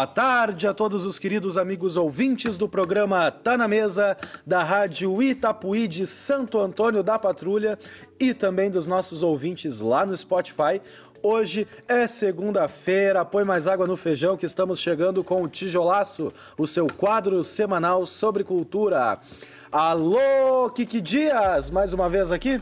boa tarde a todos os queridos amigos ouvintes do programa Tá na Mesa da Rádio Itapuí de Santo Antônio da Patrulha e também dos nossos ouvintes lá no Spotify. Hoje é segunda-feira, põe mais água no feijão que estamos chegando com o Tijolaço, o seu quadro semanal sobre cultura. Alô, Kiki Dias, mais uma vez aqui?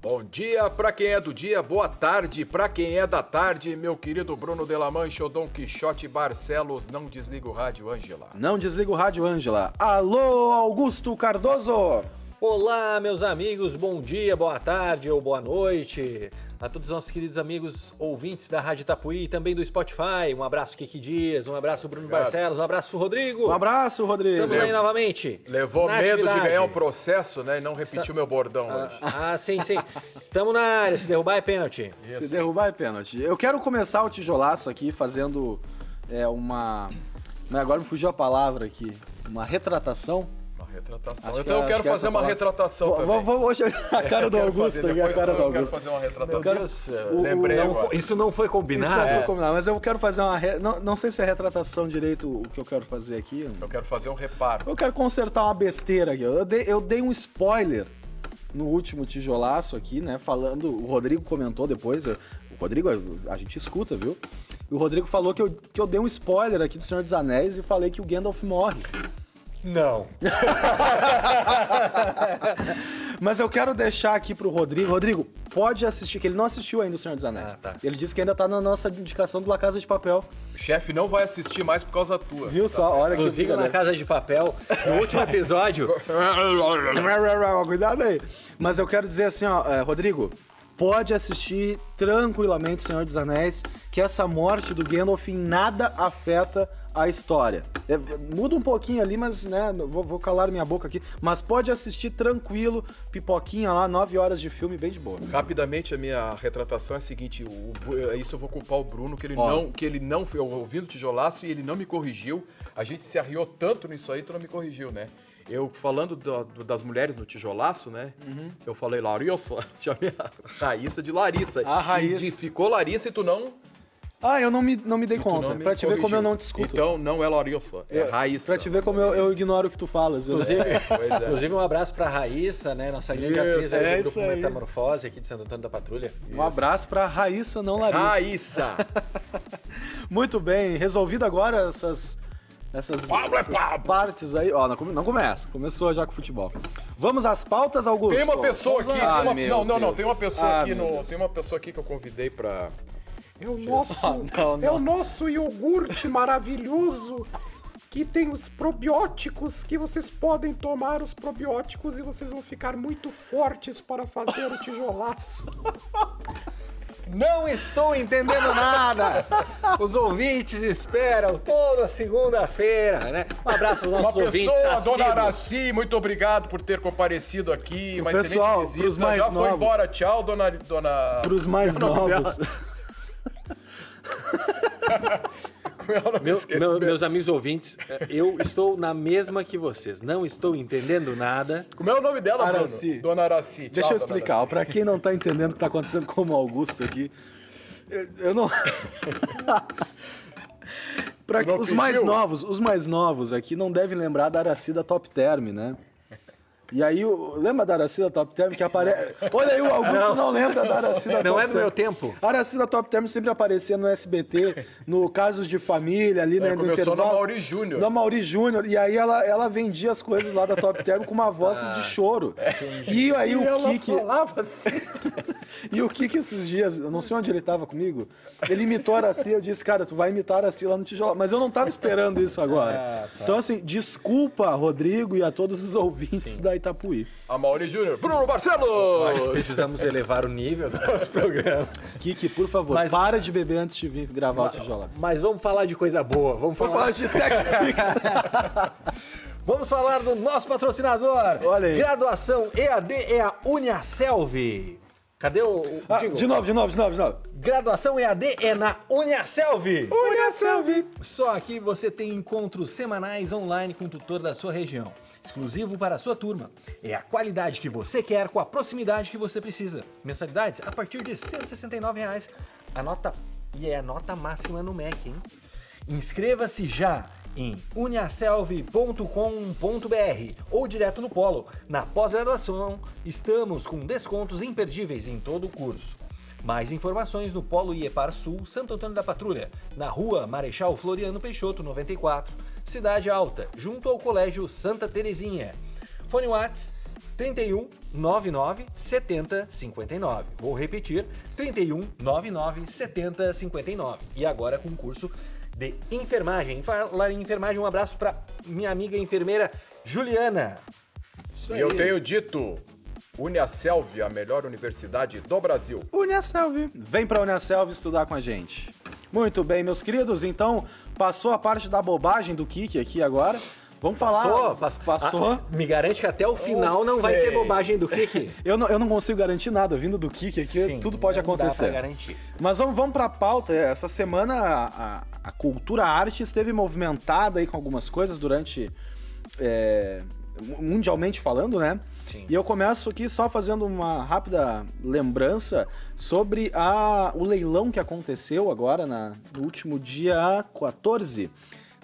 Bom dia para quem é do dia, boa tarde para quem é da tarde, meu querido Bruno Delamanche, o Dom Quixote Barcelos, não desliga o rádio, Ângela. Não desliga o rádio, Ângela. Alô, Augusto Cardoso. Olá, meus amigos, bom dia, boa tarde ou boa noite a todos os nossos queridos amigos ouvintes da Rádio Itapuí e também do Spotify. Um abraço, Kiki Dias, um abraço, Bruno Obrigado. Barcelos, um abraço, Rodrigo. Um abraço, Rodrigo. Estamos Levo... aí novamente. Levou medo atividade. de ganhar um processo, né? E não repetir Está... o meu bordão ah, hoje. Ah, sim, sim. Estamos na área, se derrubar é pênalti. Isso. Se derrubar é pênalti. Eu quero começar o tijolaço aqui fazendo é, uma... Agora me fugiu a palavra aqui. Uma retratação retratação. Acho então que, eu quero fazer uma retratação também. Vamos, vamos a cara do Augusto aqui, a cara do Augusto. Eu quero fazer uma retratação. Quero, Lembrei não, Isso não foi combinado. Isso não foi combinado, mas eu quero fazer uma... Re... Não, não sei se é retratação direito o que eu quero fazer aqui. Eu quero fazer um reparo. Eu quero consertar uma besteira aqui. Eu dei, eu dei um spoiler no último tijolaço aqui, né? Falando, o Rodrigo comentou depois, o Rodrigo, a gente escuta, viu? E o Rodrigo falou que eu, que eu dei um spoiler aqui do Senhor dos Anéis e falei que o Gandalf morre. Não. Mas eu quero deixar aqui pro Rodrigo. Rodrigo, pode assistir, que ele não assistiu ainda o Senhor dos Anéis. Ah, tá. Ele disse que ainda tá na nossa indicação do La Casa de Papel. O chefe não vai assistir mais por causa tua. Viu só? Olha que. Inclusive na Casa de Papel, no último episódio. Cuidado aí. Mas eu quero dizer assim, ó, é, Rodrigo, pode assistir tranquilamente Senhor dos Anéis, que essa morte do Gandalf em nada afeta a história. É, muda um pouquinho ali, mas né, vou, vou, calar minha boca aqui. Mas pode assistir tranquilo, pipoquinha lá, nove horas de filme, bem de boa. Rapidamente, a minha retratação é a seguinte: o, isso eu vou culpar o Bruno, que ele Ó. não, que ele não foi ouvindo o tijolaço e ele não me corrigiu. A gente se arriou tanto nisso aí, tu não me corrigiu, né? Eu falando do, do, das mulheres no tijolaço, né? Uhum. Eu falei Larissa, chamei a Raíssa de Larissa. A Raíssa. E ficou Larissa e tu não ah, eu não me, não me dei conta. Pra te corrigiu. ver como eu não discuto. Então não é Loriofa, é, é Raíssa. Pra te ver como eu, eu ignoro o que tu falas. Inclusive, é. inclusive um abraço pra Raíssa, né? Nossa grande atriz é do grupo Metamorfose aqui de Santo Antônio da Patrulha. Um abraço pra Raíssa, não Larissa. Raíssa! Muito bem, resolvido agora essas essas, essas partes aí. Ó, não, não, começa. Começou já com o futebol. Vamos às pautas, Augusto? Tem uma pessoa aqui. Ah, tem uma, não, não, não. Tem uma pessoa ah, aqui no. Tem uma pessoa aqui que eu convidei pra. É o nosso, não, não. é o nosso iogurte maravilhoso que tem os probióticos que vocês podem tomar os probióticos e vocês vão ficar muito fortes para fazer o tijolaço. Não estou entendendo nada. Os ouvintes esperam toda segunda-feira, né? Um abraço aos nossos Uma ouvintes. Pessoa, dona Araci, muito obrigado por ter comparecido aqui. O Uma pessoal, excelente visita. Mais Já novos. foi embora. Tchau, dona. dona... Para os mais novos. meu, meu, meus amigos ouvintes, é, eu estou na mesma que vocês. Não estou entendendo nada. Como é o nome dela, Araci. Bruno? Dona Araci. Tchau, Deixa eu explicar. Para quem não está entendendo o que está acontecendo com o Augusto aqui, eu, eu não. Para os mais novos, os mais novos aqui não devem lembrar da Araci da Top Term, né? E aí, lembra da Aracida Top Term que aparece. Olha aí, o Augusto não, não lembra da Aracida Top Term. Não é do meu tempo. A Aracida Top Term sempre aparecia no SBT, no Casos de Família, ali né, no começou intervalo. na Mauri Júnior. Na Mauri Júnior. E aí ela, ela vendia as coisas lá da Top Term com uma voz ah, de choro. E aí e o Kiki. falava assim. e o Kiki esses dias, eu não sei onde ele estava comigo, ele imitou a Araci. Eu disse, cara, tu vai imitar a Araci lá no tijolo. Mas eu não estava esperando isso agora. Ah, tá. Então, assim, desculpa, Rodrigo, e a todos os ouvintes Sim. da Itapuí. A Mauri Júnior, Bruno Barcelos! Precisamos elevar o nível do nosso programa. Kiki, por favor, mas, para de beber antes de vir gravar mas, o tijolo. Mas vamos falar de coisa boa. Vamos falar, falar de Tecfix. vamos falar do nosso patrocinador. Olha aí. Graduação EAD é a Uniaselv. Cadê o. o ah, de novo, de novo, de novo, de novo. Graduação EAD é na Uniaselv. Uniaselv. Só aqui você tem encontros semanais online com o tutor da sua região exclusivo para a sua turma. É a qualidade que você quer com a proximidade que você precisa. Mensalidades a partir de 169 reais. Anota e é a nota máxima no MEC, hein? Inscreva-se já em uniaselv.com.br ou direto no Polo. Na pós-graduação, estamos com descontos imperdíveis em todo o curso. Mais informações no Polo Iepar Sul, Santo Antônio da Patrulha, na rua Marechal Floriano Peixoto, 94, Cidade Alta, junto ao Colégio Santa Terezinha. Fone Whats 31 99 70 59. Vou repetir: 31 99 70 59. E agora com o curso de enfermagem. Falar em enfermagem, um abraço para minha amiga enfermeira Juliana. E eu tenho dito, Uniaselv, a melhor universidade do Brasil. Uniaselv. Vem pra Uniaselv estudar com a gente. Muito bem, meus queridos. Então, passou a parte da bobagem do Kiki aqui agora. Vamos falar. Passou, passou. Passou. Ah, me garante que até o final não vai ter bobagem do Kiki. Eu não, eu não consigo garantir nada vindo do Kiki aqui, Sim, tudo pode não dá acontecer. pra garantir. Mas vamos, vamos pra pauta. Essa semana a, a- a cultura a arte esteve movimentada aí com algumas coisas durante. é, mundialmente falando, né? Sim. E eu começo aqui só fazendo uma rápida lembrança sobre a, o leilão que aconteceu agora na, no último dia 14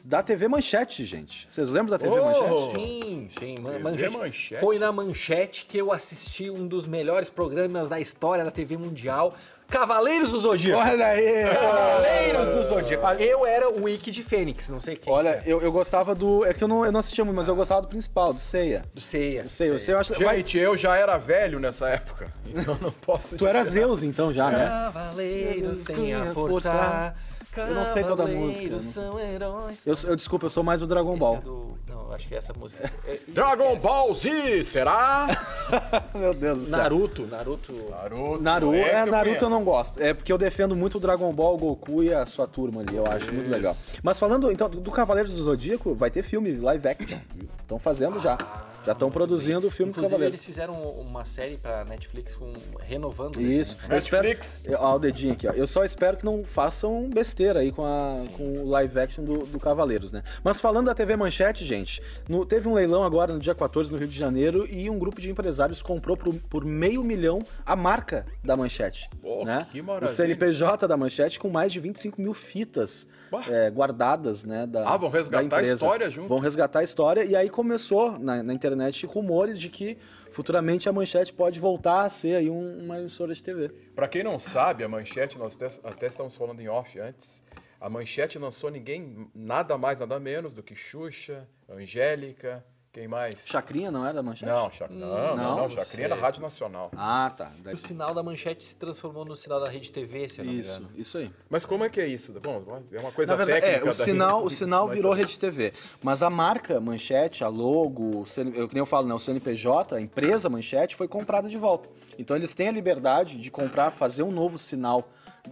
da TV Manchete, gente. Vocês lembram da TV Oh! Manchete? Sim, sim. Man- TV Manchete. Manchete. Foi na Manchete que eu assisti um dos melhores programas da história da TV Mundial, Cavaleiros do Zodíaco. Olha aí! Cavaleiros do Zodíaco. Eu era o Wiki de Fênix, não sei quem. Olha, que eu, eu gostava do. É que eu não, eu não assistia muito, mas eu gostava do principal, do Ceia. do Ceia. Do Ceia. O Ceia eu acho Gente, eu já era velho nessa época, então não posso Tu era Zeus então já, né? Cavaleiros têm a força. Eu não sei toda a música, são heróis. Eu, eu desculpa, eu sou mais do Dragon Ball. é do... Não, acho que é essa música. É- Dragon esquece. Ball Z, será? Meu Deus do céu. Naruto, Naruto. Naruto. Naruto, é, eu Naruto eu não gosto. É porque eu defendo muito o Dragon Ball, o Goku e a sua turma ali. Eu acho muito Isso. legal. Mas falando então do Cavaleiros do Zodíaco, vai ter filme live action. Estão fazendo já. Já estão produzindo o filme do Inclusive, Cavaleiros. eles fizeram uma série pra Netflix com, renovando Isso. né? Eu espero- Netflix. Ó, o dedinho aqui, ó. Eu só espero que não façam besteira aí com, a, Sim. com o live action do, do Cavaleiros, né? Mas falando da TV Manchete, gente, no- teve um leilão agora no dia 14 no Rio de Janeiro e um grupo de empresários comprou por, por meio milhão a marca da Manchete. Pô, né? que O maravilha. CNPJ da Manchete com mais de 25 mil fitas é, guardadas, né? Da, Ah, vão da resgatar a história junto. Vão resgatar a história e aí começou na, na internet rumores de que futuramente a Manchete pode voltar a ser aí um- uma emissora de TV. Pra quem não sabe, a Manchete, nós até, até estamos falando em off antes, a Manchete lançou ninguém, nada mais, nada menos do que Xuxa, Angélica, quem mais? Chacrinha não era da Manchete? Não, Cha... não, não, Não? não, Chacrinha é da. Rádio Nacional. Ah, tá. Daí- O sinal da manchete se transformou no sinal da Rede TV, se não Isso, isso aí. Mas como é que é isso? Bom, é uma coisa Na verdade, técnica. é, o da sinal, Rede- o sinal mas- virou Rede TV. Mas a marca Manchete, a logo, o CN, eu, que nem eu falo, né, o CNPJ, a empresa Manchete, foi comprada de volta. Então eles têm a liberdade de comprar, fazer um novo sinal.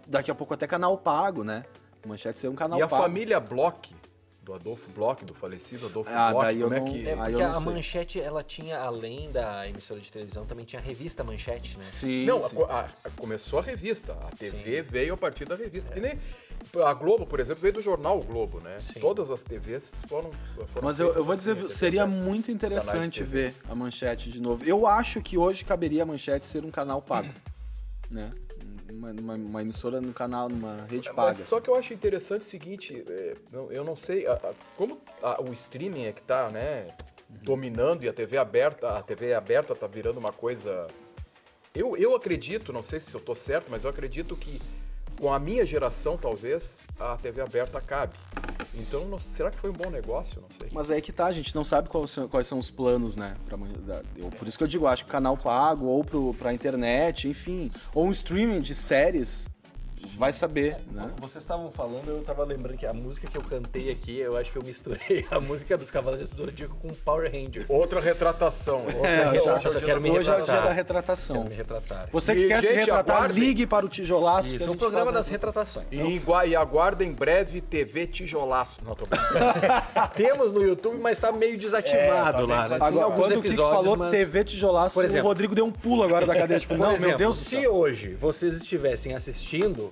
Daqui a pouco até canal pago, né? Manchete ser um canal E a pago. família Bloch, do Adolfo Bloch, do falecido Adolfo Ah, Bloch, daí eu como é não- que... É, Aí porque eu não a sei. manchete, ela tinha, além da emissora de televisão, também tinha a revista Manchete, né? Sim, Não, sim. a- a- começou a revista. A TV Sim. veio a partir da revista. Que nem a Globo, por exemplo, veio do jornal O Globo, né? Sim. Todas as TVs foram. foram Mas eu, eu vou dizer, assim, seria muito interessante ver a Manchete de novo. Eu acho que hoje caberia a Manchete ser um canal pago, né? Uma, uma- uma emissora no canal, numa rede paga. Mas só que eu acho interessante o seguinte, é, eu não sei, a- a- como a- o streaming é que tá, né, dominando e a TV aberta, a TV aberta tá virando uma coisa. Eu, eu acredito, não sei se eu tô certo, mas eu acredito que com a minha geração, talvez, a TV aberta acabe. Então, não- será que foi um bom negócio? Não sei. Mas aí que tá, a gente não sabe quais são, quais são os planos, né? Pra, eu- por isso que eu digo, acho que canal pago, ou pro, pra internet, enfim, ou um streaming de séries, vai saber, né? Vocês estavam falando, eu tava lembrando que a música que eu cantei aqui, eu acho que eu misturei a música dos Cavaleiros do Zodíaco com Power Rangers. Outra retratação. Outra É, retratação. quero me Hoje é o dia da retratação. Quero me retratar. Você que E, quer se gente, retratar, aguardem. ligue para o tijolaço. que Isso, é um programa das retratações. E, igua- e aguarda em breve TV Tijolaço. Não, tô brincando. Temos no YouTube, mas tá meio desativado É, tá lá, né? Agora, alguns quando o Kiko episódios, falou mas- TV tijolaço, Por exemplo. o Rodrigo deu um pulo agora da cadeira, tipo, Por não, meu exemplo, Deus do se céu. hoje vocês estivessem assistindo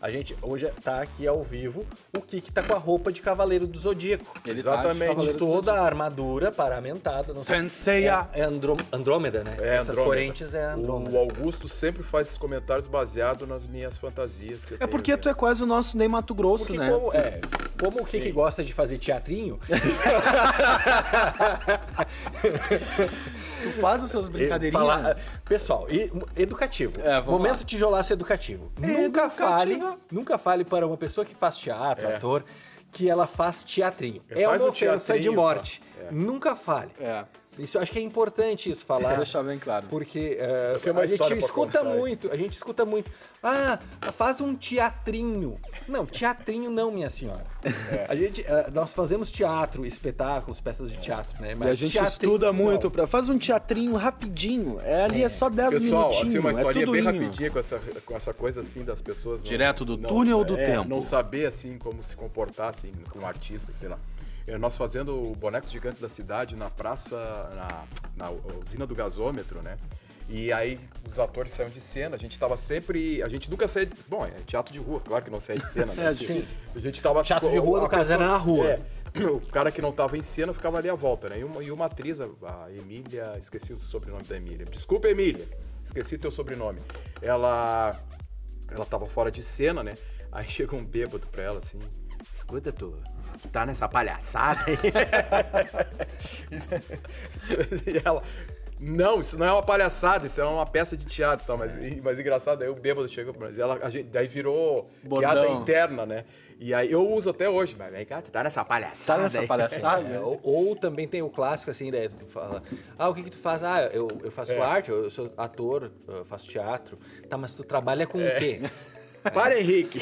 a gente hoje tá aqui ao vivo, o Kiki tá com a roupa de Cavaleiro do Zodíaco. Ele tá de Exatamente. Cavaleiro do Toda a armadura paramentada. Não sei. Senseiya. É, é Androm- Andrômeda, né? É, Essas Andrômeda. correntes é Andrômeda. O Augusto sempre faz esses comentários baseados nas minhas fantasias. Que eu É tenho, porque né? tu é quase o nosso Ney Mato Grosso, Porque né? como, é, como o. Kiki gosta de fazer teatrinho, Tu faz essas brincadeirinhas. Fala- pessoal, e- educativo. É, Momento lá. tijolaço educativo. Nunca Educativo. fale, nunca fale para uma pessoa que faz teatro, É. ator, que ela faz teatrinho. É, É faz uma um ofensa de morte. É. Nunca fale. É, Isso eu acho que é importante isso falar. deixar bem claro. Porque é, uma a gente escuta aí. muito, a gente escuta muito. Ah, faz um teatrinho. Não, teatrinho não, minha senhora. É. A gente, é, nós fazemos teatro, espetáculos, peças de teatro, né? E a gente estuda muito pra. Faz um teatrinho rapidinho. É ali é, só 10 Pessoal, minutinhos. assim, uma é historinha tudo bem rapidinha com essa, com essa coisa assim das pessoas. não- Direto do não- túnel do é, tempo. Não saber assim como se comportar assim com um artista, sei lá. É, Nós fazendo o Bonecos Gigantes da Cidade na praça, na, na usina do gasômetro, né? E aí os atores saíam de cena, a gente tava sempre. A gente nunca saía. De, bom, é teatro de rua, claro que não saía de cena, né? É difícil. A gente tava. Teatro de rua, no caso, era na rua. É, o cara que não tava em cena ficava ali à volta, né? E uma, e uma atriz, a, a Emília, esqueci o sobrenome da Emília. Desculpa, Emília, esqueci teu sobrenome. Ela. Ela tava fora de cena, né? Aí chega um bêbado pra ela assim. Escuta, tu, tu tá nessa palhaçada aí. e ela. Não, isso não é uma palhaçada, isso é uma peça de teatro, tá? Mas, mas engraçado, aí o bêbado chegou pra nós. Ela, a gente, daí virou Bordão. piada interna, né? E aí eu uso até hoje, mas vem cá, tu tá nessa palhaçada. Tá nessa palhaçada? É, ou, ou também tem o clássico assim, daí tu fala, ah, o que que tu faz? Ah, eu, eu faço É. arte, eu sou ator, eu faço teatro. Tá, mas tu trabalha com É. o quê? Para, Henrique.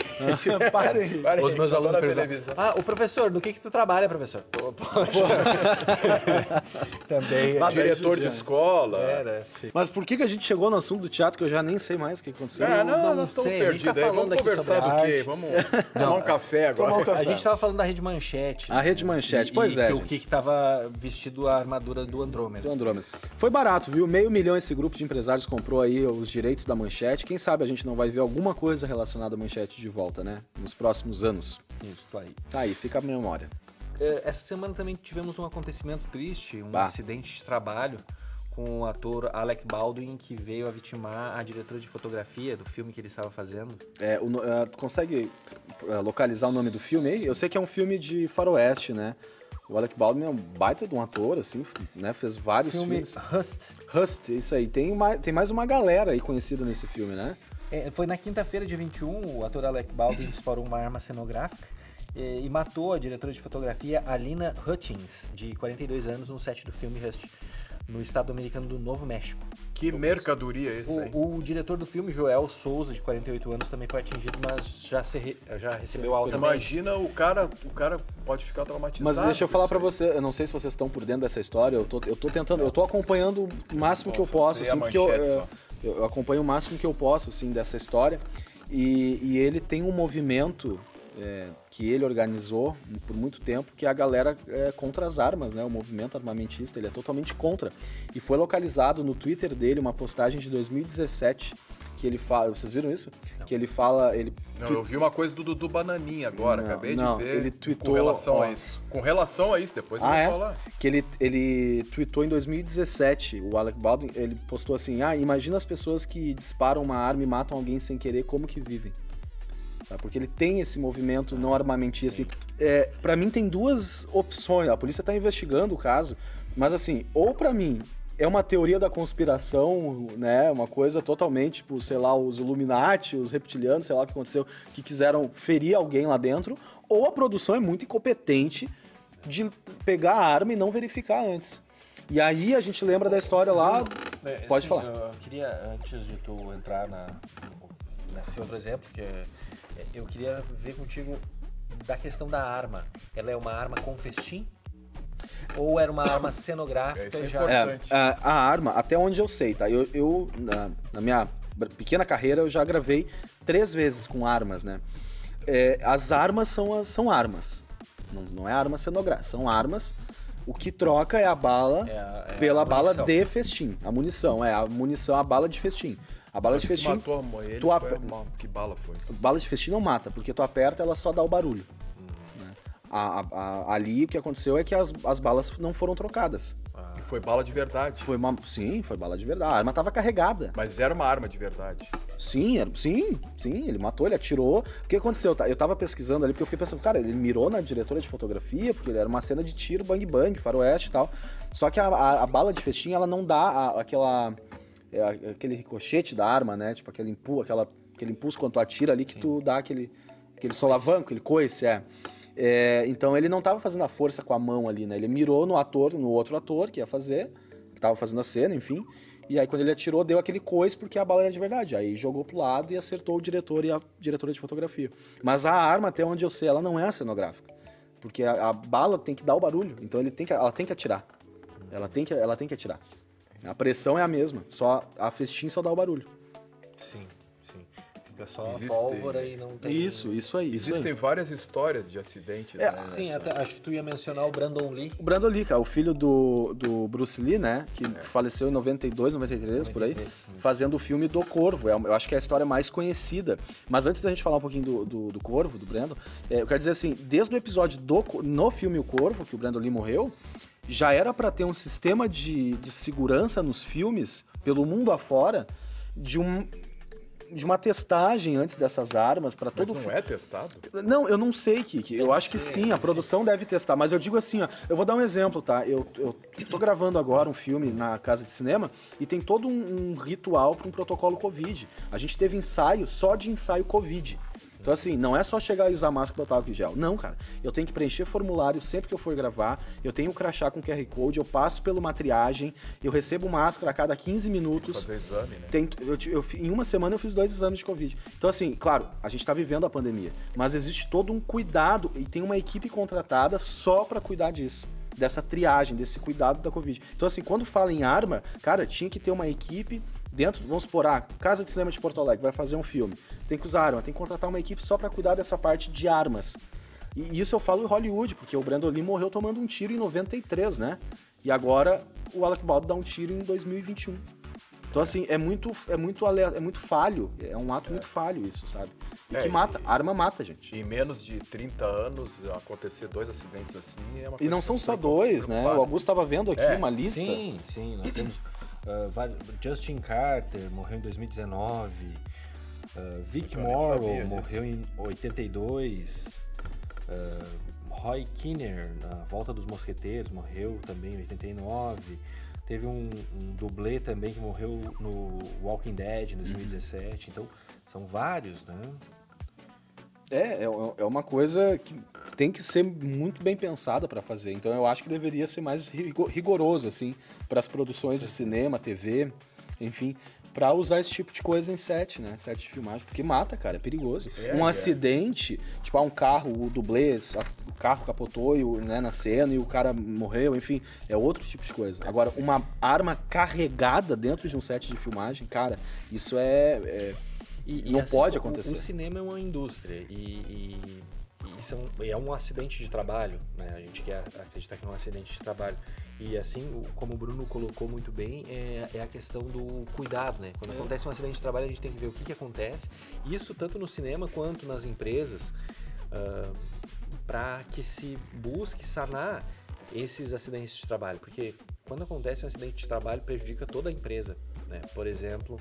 Para aí. Para, Os Henrique, meus alunos perguntam, televisão. ah, o professor, no que que tu trabalha, professor? Pô, também. Mas- Diretor de É. escola. Era. Mas por que, que a gente chegou no assunto do teatro que eu já nem sei mais o que aconteceu? Ah, não, não nós estamos gente tá perdidos aí. Vamos conversar do quê? Vamos tomar um café agora. Um café. A gente tava falando da Rede Manchete. A Rede Manchete, E- pois e é, que O que que tava vestido a armadura do Andrômeda. do Andrômeda. Foi barato, viu? Meio milhão esse grupo de empresários comprou aí os direitos da manchete. Quem sabe a gente não vai ver alguma coisa relacionada à manchete de volta, né? Nos próximos anos. Isso aí. Tá aí, fica a memória. É, Essa semana também tivemos um acontecimento triste, um Bah. acidente de trabalho com o ator Alec Baldwin que veio a vitimar a diretora de fotografia do filme que ele estava fazendo. É, o tu consegue é, localizar o nome do filme aí? Eu sei que é um filme de faroeste, né? O Alec Baldwin é um baita de um ator, assim, né? Fez vários filme filmes. Rust. Rust, isso aí. Tem, uma, tem mais uma galera aí conhecida nesse filme, né? É, foi na quinta-feira, dia 21, o ator Alec Baldwin disparou uma arma cenográfica eh, e matou a diretora de fotografia Alina Hutchins, de 42 anos, no set do filme Rust, no estado americano do Novo México. Que mercadoria isso aí? O, o diretor do filme, Joel Souza, de 48 anos, também foi atingido, mas já, se re- já recebeu alta. Imagina o cara, o cara pode ficar traumatizado. Mas deixa eu falar aí. você, eu não sei se vocês estão por dentro dessa história, eu tô, eu tô tentando, eu tô acompanhando o máximo que eu posso, assim, porque eu, eu, eu acompanho o máximo que eu posso, assim, dessa história. E, e ele tem um movimento é, que ele organizou por muito tempo, que é a galera é, contra as armas, né? O movimento armamentista, ele é totalmente contra. E foi localizado no Twitter dele uma postagem de 2017 que ele fala, vocês viram isso? Que ele fala, ele Não, eu vi uma coisa do Dudu Bananinha agora, Não, acabei não, de ver. ele tweetou, Com relação ó. a isso. Com relação a isso, depois eu Ah, vou é? falar. que ele, ele tweetou em 2017, o Alec Baldwin, ele postou assim, ah, imagina as pessoas que disparam uma arma e matam alguém sem querer, como que vivem? Sabe? Porque ele tem esse movimento não armamentista. É, para mim tem duas opções, a polícia tá investigando o caso, mas assim, ou pra mim é uma teoria da conspiração, né, uma coisa totalmente, tipo, sei lá, os Illuminati, os reptilianos, sei lá o que aconteceu, que quiseram ferir alguém lá dentro, ou a produção é muito incompetente de pegar a arma e não verificar antes. E aí a gente lembra da história lá. É, Pode sim, falar. Eu queria, antes de tu entrar na, nesse outro exemplo, que é- eu queria ver contigo da questão da arma. Ela é uma arma com festim? Ou era uma arma É, isso cenográfica é já? importante. É, a, a arma, até onde eu sei, tá? Eu, eu na, na minha pequena carreira, eu já gravei três vezes com armas, né? É, as armas são, as, são armas. Não, não é arma cenográfica, são armas. O que troca é a bala É a- é a pela bala munição. de festim. A munição, é a munição, a bala de festim. A bala Mas de festim, matou a ele tu foi ape- a mal- Que bala foi? bala de festim não mata, porque tu aperta, ela só dá o barulho. né? A- a- a- ali o que aconteceu é que as, as balas não foram trocadas. E foi bala de verdade. Foi uma, sim, foi bala de verdade. A arma tava carregada. Mas era uma arma de verdade. Sim, era- sim, sim, ele matou, ele atirou. O que aconteceu? Tá, Eu tava pesquisando ali, porque eu fiquei pensando, cara, ele mirou na diretora de fotografia, porque era uma cena de tiro, bang bang, faroeste e tal. Só que a, a- a bala de festim, ela não dá aquela. É, aquele ricochete da arma, né? Tipo, aquele impulso, aquela, aquele impulso quando tu atira ali que tu dá aquele, aquele solavanco, aquele coice, é. É, Então ele não tava fazendo a força com a mão ali, né? Ele mirou no ator, no outro ator que ia fazer, que tava fazendo a cena, enfim. E aí quando ele atirou, deu aquele coice porque a bala era de verdade. Aí jogou pro lado e acertou o diretor e a diretora de fotografia. Mas a arma, até onde eu sei, ela não é cenográfica. Porque a, a bala tem que dar o barulho, então ele tem que, ela tem que atirar. Ela tem que, ela tem que atirar. A pressão é a mesma, só a festim só dá o barulho. Sim, sim. Fica só Existe- a pólvora e não tem. Isso, isso aí. Isso Existem aí. várias histórias de acidentes. É, né, Sim, até, acho que tu ia mencionar o Brandon Lee. O Brandon Lee, cara, o filho do, do Bruce Lee, né? Que É. faleceu em 92, 93, por aí. 93, sim. fazendo o filme do Corvo. É, Eu acho que é a história mais conhecida. Mas antes da gente falar um pouquinho do, do, do Corvo, do Brandon, é, eu quero dizer assim, desde o episódio do, no filme O Corvo, que o Brandon Lee morreu, já era pra ter um sistema de, de segurança nos filmes, pelo mundo afora, de um de uma testagem antes dessas armas para Mas todo não fi- é testado? não, eu não sei, Kiki. Eu acho que sim, a produção deve testar. Mas eu digo assim, ó, eu vou dar um exemplo, tá? Eu, eu tô gravando agora um filme na casa de cinema e tem todo um, um ritual para um protocolo Covid. A gente teve ensaio só de ensaio Covid. Então, assim, não é só chegar e usar máscara e botar álcool gel. Não, cara. Eu tenho que preencher formulário sempre que eu for gravar. Eu tenho um crachá com QR Code, eu passo pela uma triagem, eu recebo máscara a cada 15 minutos. Fazer exame, né? Tem- eu eu em uma semana eu fiz dois exames de Covid. Então, assim, claro, a gente tá vivendo a pandemia, mas existe todo um cuidado e tem uma equipe contratada só pra cuidar disso. Dessa triagem, desse cuidado da Covid. Então, assim, quando fala em arma, cara, tinha que ter uma equipe dentro, vamos supor, ah, Casa de Cinema de Porto Alegre vai fazer um filme. Tem que usar arma, tem que contratar uma equipe só pra cuidar dessa parte de armas. E isso eu falo em Hollywood, porque o Brandon Lee morreu tomando um tiro em 93, né? E agora o Alec Baldwin dá um tiro em 2021. Então, assim, é muito, é muito, é muito falho. É um ato muito falho isso, sabe? E É, que e- mata. A arma mata, gente. Em menos de 30 anos, acontecer dois acidentes assim é uma E coisa não que são você só se dois, né? O Augusto estava vendo aqui É, uma lista. Sim, sim, nós temos ah, Justin Carter morreu em 2019, ah, Vic Eu Morrow sabia morreu em 82, ah, Roy Kinner na Volta dos Mosqueteiros morreu também em 89. Teve um, um dublê também que morreu no Walking Dead em 2017. Então, são vários, né? É, é, é uma coisa que tem que ser muito bem pensada para fazer. Então eu acho que deveria ser mais rigo- rigoroso, assim, para as produções de cinema, TV, enfim, para usar esse tipo de coisa em set, né? Set de filmagem, porque mata, cara, é perigoso. É, um é. acidente, tipo, ah, um carro, o dublê, o carro capotou e, né, na cena e o cara morreu, enfim, é outro tipo de coisa. Agora, uma arma carregada dentro de um set de filmagem, cara, isso é- é E, Não pode o- acontecer. O, cinema é uma indústria e, e- e isso é um, é um acidente de trabalho, né? A gente quer acreditar que é um acidente de trabalho. E assim, o- como o Bruno colocou muito bem, é, é a questão do cuidado, né? Quando acontece um acidente de trabalho, a gente tem que ver o que, que acontece. Isso tanto no cinema quanto nas empresas, para que se busque sanar esses acidentes de trabalho. Porque quando acontece um acidente de trabalho, prejudica toda a empresa, né? Por exemplo,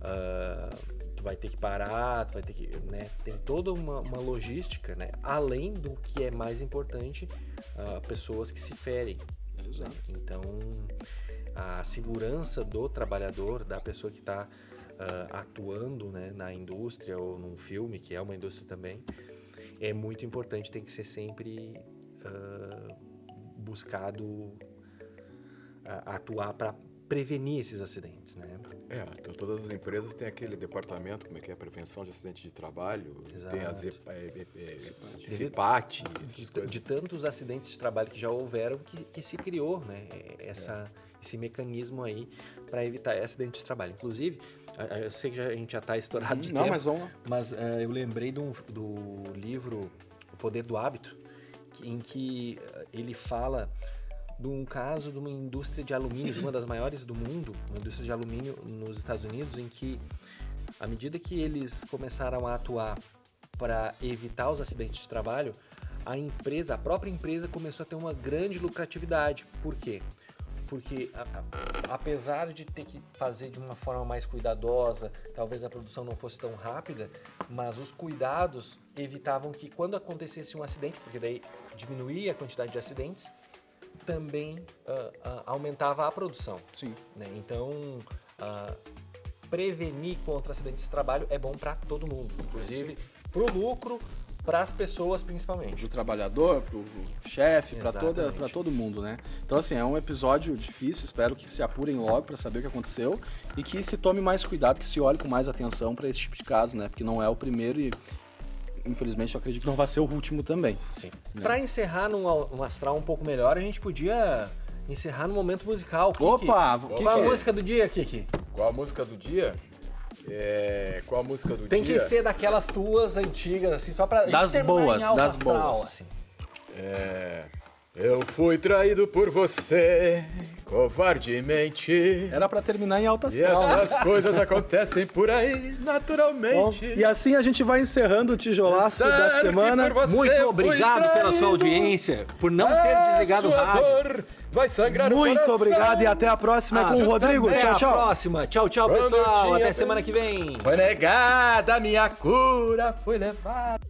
ah, tu vai ter que parar, vai ter que, né, tem toda uma, uma logística, né, além do que é mais importante, ah, pessoas que se ferem. né? Então, a segurança do trabalhador, da pessoa que está atuando né, na indústria ou num filme, que é uma indústria também, é muito importante, tem que ser sempre ah, buscado ah, atuar para prevenir esses acidentes, né? É, então todas as empresas têm aquele departamento, como é que é, prevenção de acidente de trabalho, tem a Exato. É, é, é, Cipate. CIPAT, de, de tantos acidentes de trabalho que já houveram que, que se criou né, essa, esse mecanismo aí para evitar acidentes de trabalho. Inclusive, eu sei que a gente já está estourado de Não, tempo, mas vamos lá. mas eh, eu lembrei um- do livro O Poder do Hábito, em que eh, ele fala de um caso de uma indústria de alumínio, uma das maiores do mundo, uma indústria de alumínio nos Estados Unidos, em que, à medida que eles começaram a atuar para evitar os acidentes de trabalho, a empresa, a própria empresa começou a ter uma grande lucratividade. Por quê? Porque a, a, apesar de ter que fazer de uma forma mais cuidadosa, talvez a produção não fosse tão rápida, mas os cuidados evitavam que quando acontecesse um acidente, porque daí diminuía a quantidade de acidentes, também uh, uh, aumentava a produção. Sim. Né? Então, uh, prevenir contra acidentes de trabalho é bom para todo mundo, inclusive para o lucro, para as pessoas principalmente. Pro trabalhador, pro chefe, para toda, Exatamente. para todo mundo, né? Então assim, é um episódio difícil, espero que se apurem logo para saber o que aconteceu e que se tome mais cuidado, que se olhe com mais atenção para esse tipo de caso, né? Porque não é o primeiro e infelizmente eu acredito que não vai ser o último também. Sim. Né? Para encerrar num, um astral um pouco melhor, a gente podia encerrar no momento musical. Kiki. Opa, Qual que a música do dia, Kiki? Qual a música do dia? É, qual a música do Tem dia? que ser daquelas tuas antigas, assim, só pra. Das boas, das astral, boas. assim. É, eu fui traído por você, covardemente. Era para terminar em alta E astral. essas coisas acontecem por aí, Bom, naturalmente. e assim a gente vai encerrando o tijolaço da semana. Muito obrigado pela sua audiência, por não ter A desligado o rádio. vai sangrar Muito coração. obrigado e até a próxima Ah, com o Rodrigo. Até Tchau, a tchau. próxima. Tchau, tchau, Quando pessoal. Até semana que vem. Foi negada a minha cura, foi levada.